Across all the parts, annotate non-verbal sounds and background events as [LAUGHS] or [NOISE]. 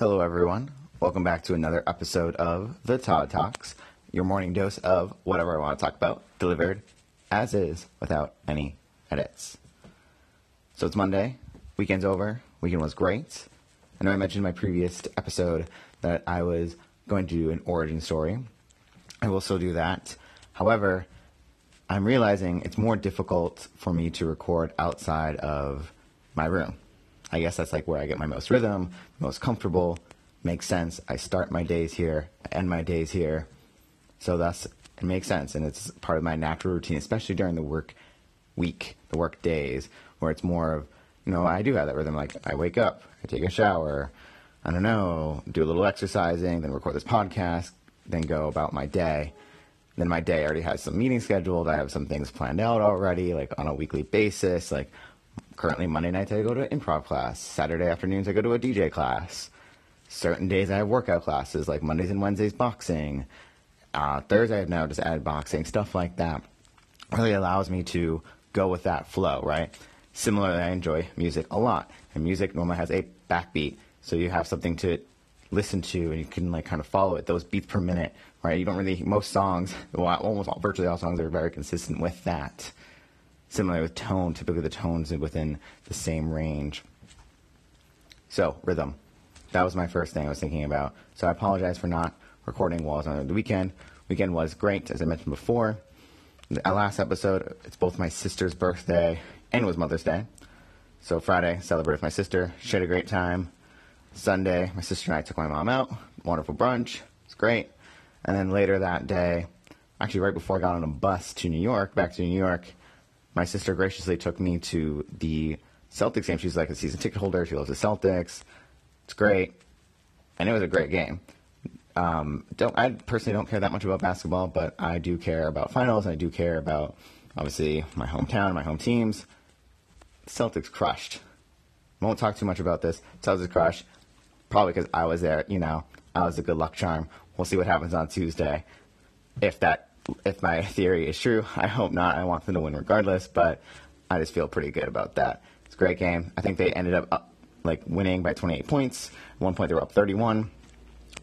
Hello, everyone. Welcome back to another episode of The Todd Talks, your morning dose of whatever I want to talk about, delivered as is without any edits. So it's Monday, weekend's over, weekend was great. I know I mentioned in my previous episode that I was going to do an origin story. I will still do that. However, I'm realizing it's more difficult for me to record outside of my room. I guess that's like where I get my most rhythm, most comfortable, makes sense. I start my days here, I end my days here. So that's it makes sense and it's part of my natural routine, especially during the work week, the work days, where it's more of you know, I do have that rhythm. Like I wake up, I take a shower, I don't know, do a little exercising, then record this podcast, then go about my day. Then my day already has some meetings scheduled. I have some things planned out already, like on a weekly basis. Like currently Monday nights I go to an improv class. Saturday afternoons I go to a DJ class. Certain days I have workout classes, like Mondays and Wednesdays boxing. Uh, Thursday I've now just added boxing, stuff like that. Really allows me to go with that flow, right? Similarly, I enjoy music a lot, and music normally has a backbeat, so you have something to listen to, and you can like kind of follow it. Those beats per minute, right? You don't really most songs, well, almost all, virtually all songs are very consistent with that. Similar with tone, typically the tones within the same range. So rhythm, that was my first thing I was thinking about. So I apologize for not recording while I was on the weekend. Weekend was great, as I mentioned before. The last episode, it's both my sister's birthday and was Mother's Day. So Friday, celebrated with my sister. She had a great time. Sunday, my sister and I took my mom out. Wonderful brunch. It's great. And then later that day, actually right before I got on a bus to New York, back to New York, my sister graciously took me to the Celtics game. She's like a season ticket holder. She loves the Celtics. It's great. And it was a great game. Um, don't I personally don't care that much about basketball, but I do care about finals and I do care about obviously my hometown, my home teams. Celtics crushed. Won't talk too much about this. Celtics crushed. Probably because I was there. You know, I was a good luck charm. We'll see what happens on Tuesday. If that, if my theory is true, I hope not. I want them to win regardless, but I just feel pretty good about that. It's a great game. I think they ended up, up like winning by 28 points. At one point they were up 31.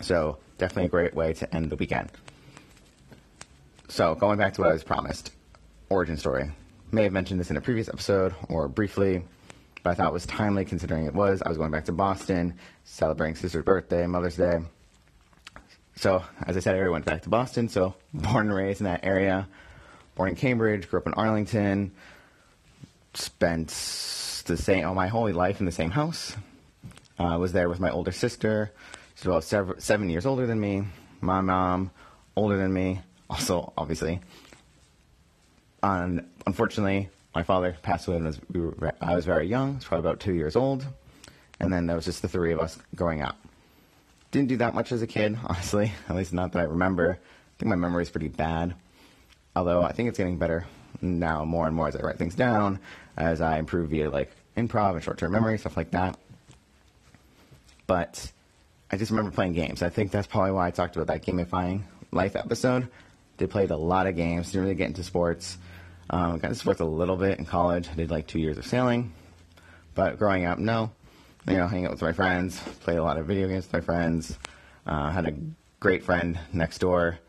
So definitely a great way to end the weekend. So going back to what I was promised, origin story may have mentioned this in a previous episode or briefly, but I thought it was timely considering it was. I was going back to Boston, celebrating sister's birthday, Mother's Day. So, as I said, I went back to Boston, so [LAUGHS] born and raised in that area. Born in Cambridge, grew up in Arlington, spent the same all my whole life in the same house. I uh, was there with my older sister. She's about seven, seven years older than me. My mom, older than me, [LAUGHS] also obviously and unfortunately, my father passed away when I was, we were, I was very young. I was probably about two years old. And then there was just the three of us growing up. Didn't do that much as a kid, [LAUGHS] honestly. At least not that I remember. I think my memory is pretty bad. Although I think it's getting better now more and more as I write things down, as I improve via like improv and short term memory, stuff like that. But I just remember playing games. I think that's probably why I talked about that gamifying life episode. They played a lot of games, didn't really get into sports. Um, got into sports a little bit in college. I did like two years of sailing. But growing up, no. You know, hang out with my friends, play a lot of video games with my friends. Uh, had a great friend next door.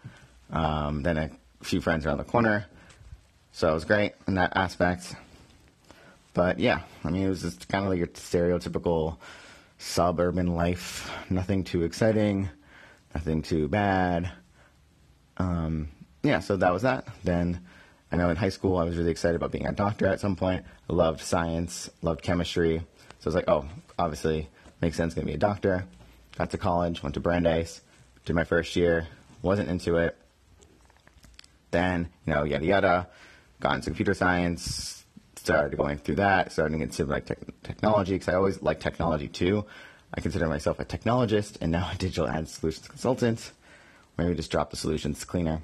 Um, then a few friends around the corner. So it was great in that aspect. But yeah, I mean, it was just kind of like your stereotypical suburban life. Nothing too exciting, nothing too bad. Um, yeah, so that was that. Then I know in high school I was really excited about being a doctor at some point. I loved science, loved chemistry. So I was like, oh, obviously makes sense, gonna be a doctor. Got to college, went to Brandeis, did my first year, wasn't into it. Then, you know, yada yada, got into computer science, started going through that, starting into like te- technology, because I always liked technology too. I consider myself a technologist and now a digital ad solutions consultant. Maybe just drop the solutions cleaner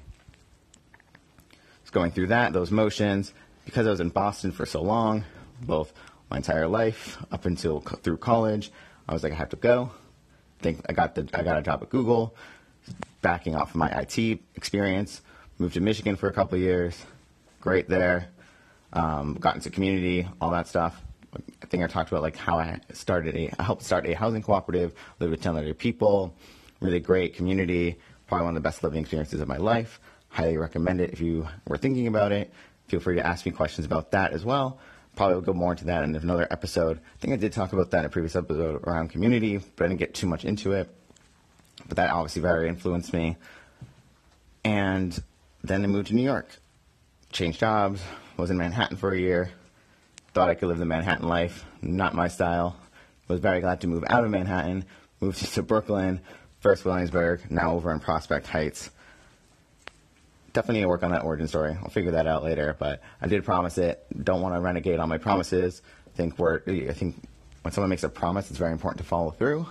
going through that, those motions, because I was in Boston for so long, both my entire life up until through college, I was like, I have to go. Think I got the I got a job at Google, backing off of my IT experience. Moved to Michigan for a couple years, great there. Um, got into community, all that stuff. I think I talked about like how I started a, I helped start a housing cooperative, lived with 10 other people, really great community, probably one of the best living experiences of my life. Highly recommend it if you were thinking about it. Feel free to ask me questions about that as well. Probably will go more into that in another episode. I think I did talk about that in a previous episode around community, but I didn't get too much into it. But that obviously very influenced me. And then I moved to New York, changed jobs, was in Manhattan for a year, thought I could live the Manhattan life. Not my style. Was very glad to move out of Manhattan, moved [LAUGHS] to Brooklyn, first Williamsburg, now over in Prospect Heights definitely need to work on that origin story. I'll figure that out later, but I did promise it. Don't want to renegade on my promises. I think we're, I think when someone makes a promise, it's very important to follow through.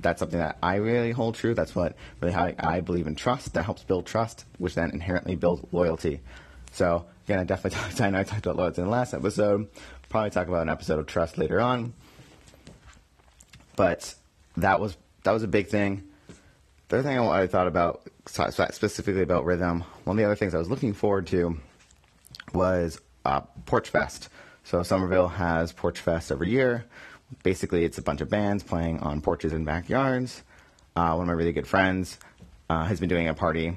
That's something that I really hold true. That's what really how I believe in trust. That helps build trust, which then inherently builds loyalty. So again, I definitely [LAUGHS] I know I talked about loyalty in the last episode. Probably talk about an episode of trust later on. But that was that was a big thing. The other thing I, thought about specifically about rhythm, one of the other things I was looking forward to was uh, Porch Fest. So Somerville has Porch Fest every year. Basically, it's a bunch of bands playing on porches and backyards. Uh, one of my really good friends uh, has been doing a party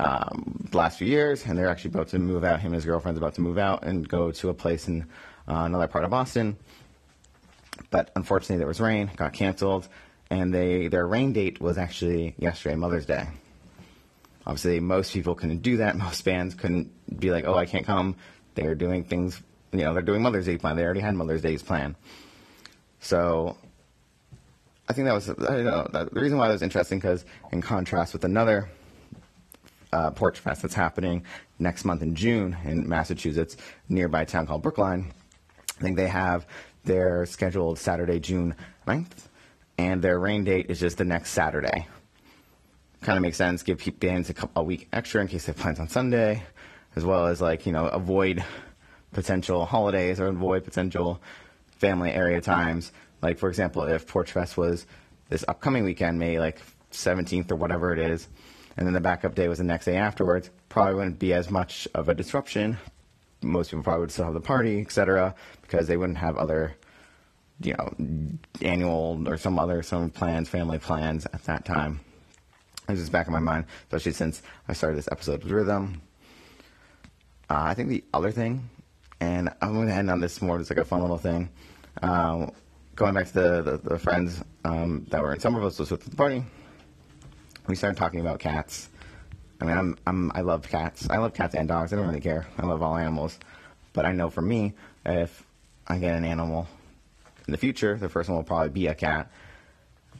um, the last few years, and they're actually about to move out. Him and his girlfriend's about to move out and go to a place in uh, another part of Boston. But unfortunately, there was rain, got canceled, and they their rain date was actually yesterday, Mother's Day. Obviously, most people couldn't do that. [LAUGHS] Most bands couldn't be like, "Oh, I can't come." They're doing things, you know, they're doing Mother's Day plan. They already had Mother's Day's plan. So, I think that was know, the reason why it was interesting because, in contrast with another uh, Porch Fest that's happening next month in June in Massachusetts, nearby town called Brookline, I think they have their scheduled Saturday, June 9th and their rain date is just the next Saturday. Kind of makes sense. Give bands a, couple, a week extra in case they plans on Sunday, as well as like you know avoid potential holidays or avoid potential family area times. Like for example, if Porch Fest was this upcoming weekend, May like 17th or whatever it is, and then the backup day was the next day afterwards, probably wouldn't be as much of a disruption. Most people probably would still have the party, etc., because they wouldn't have other you know, annual or some other some plans, family plans at that time. It's just back in my mind, especially since I started this episode with Rhythm. Uh, I think the other thing, and I'm going to end on this more just like a fun little thing. Um, going back to the, the, the friends um, that were in Somerville, so with the party, we started talking about cats. I mean, I'm, I'm, I love cats. I love cats and dogs. I don't really care. I love all animals. But I know for me, if I get an animal in the future, the first one will probably be a cat.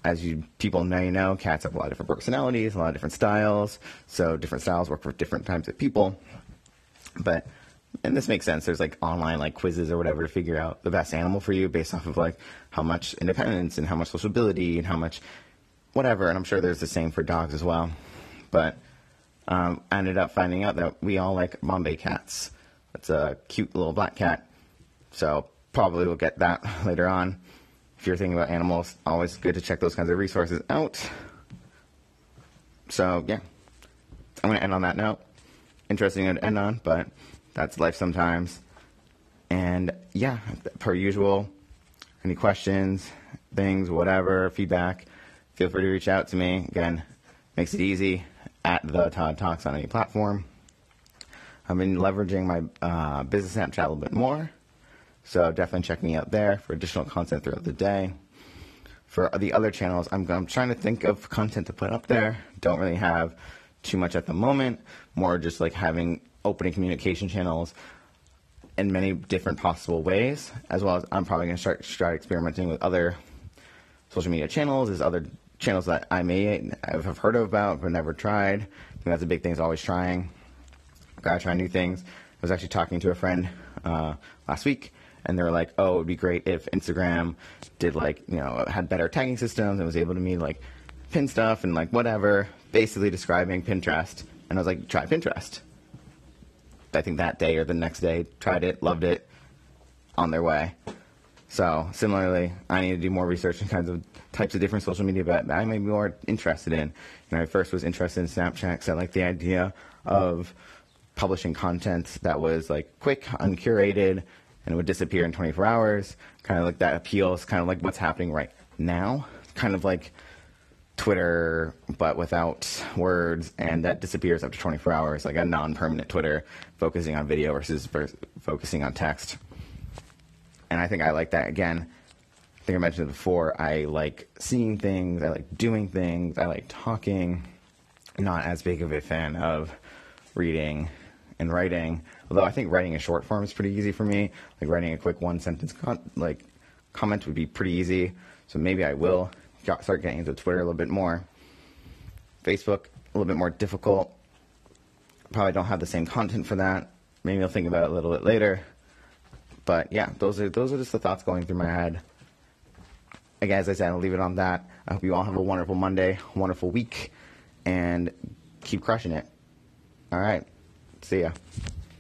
As you people you know, cats have a lot of different personalities, a lot of different styles. So different styles work for different types of people. But and this makes sense. There's like online like quizzes or whatever to figure out the best animal for you based off of like how much independence and how much sociability and how much whatever. And I'm sure there's the same for dogs as well. But um, I ended up finding out that we all like Bombay cats. It's a cute little black cat. So probably will get that [LAUGHS] later on. If you're thinking about animals, always good to check those kinds of resources out. So, yeah, I'm going to end on that note. Interesting to end on, but that's life sometimes. And yeah, per usual, any questions, things, whatever, feedback, feel free to reach out to me. Again, makes it easy at the Todd Talks on any platform. I've been leveraging my uh, business Snapchat a little bit more. So definitely check me out there for additional content throughout the day. For the other channels, I'm, I'm trying to think of content to put up there. Don't really have too much at the moment. More just like having opening communication channels in many different possible ways, as well as I'm probably going to start start experimenting with other social media channels. There's other channels that I may have heard about but never tried. That's a big thing. Is always trying. Gotta try new things. I was actually talking to a friend uh, last week and they were like, "Oh, it'd be great if Instagram did like you know had better tagging systems and was able to me like pin stuff and like whatever." Basically describing Pinterest, and I was like, "Try Pinterest." I think that day or the next day, tried it, loved it, on their way. So similarly, I need to do more research in kinds of types of different social media that I may be more interested in. Know, I first was interested in Snapchat because I like the idea of publishing content that was like quick, uncurated, and it would disappear in 24 hours. Kind of like that appeals, kind of like what's happening right now. Kind of like Twitter, but without words, and that disappears after 24 hours, like a non permanent Twitter focusing on video versus, focusing on text. And I think I like that again. I think I mentioned it before. I like seeing things, I like doing things, I like talking. Not as big of a fan of reading and writing. Although I think writing a short form is pretty easy for me. Like writing a quick one sentence con- like comment would be pretty easy. So maybe I will start getting into Twitter a little bit more. Facebook, a little bit more difficult. Probably don't have the same content for that. Maybe I'll think about it a little bit later. But yeah, those are those are just the thoughts going through my head. Again, as I said, I'll leave it on that. I hope you all have a wonderful Monday, wonderful week, and keep crushing it. All right. See ya.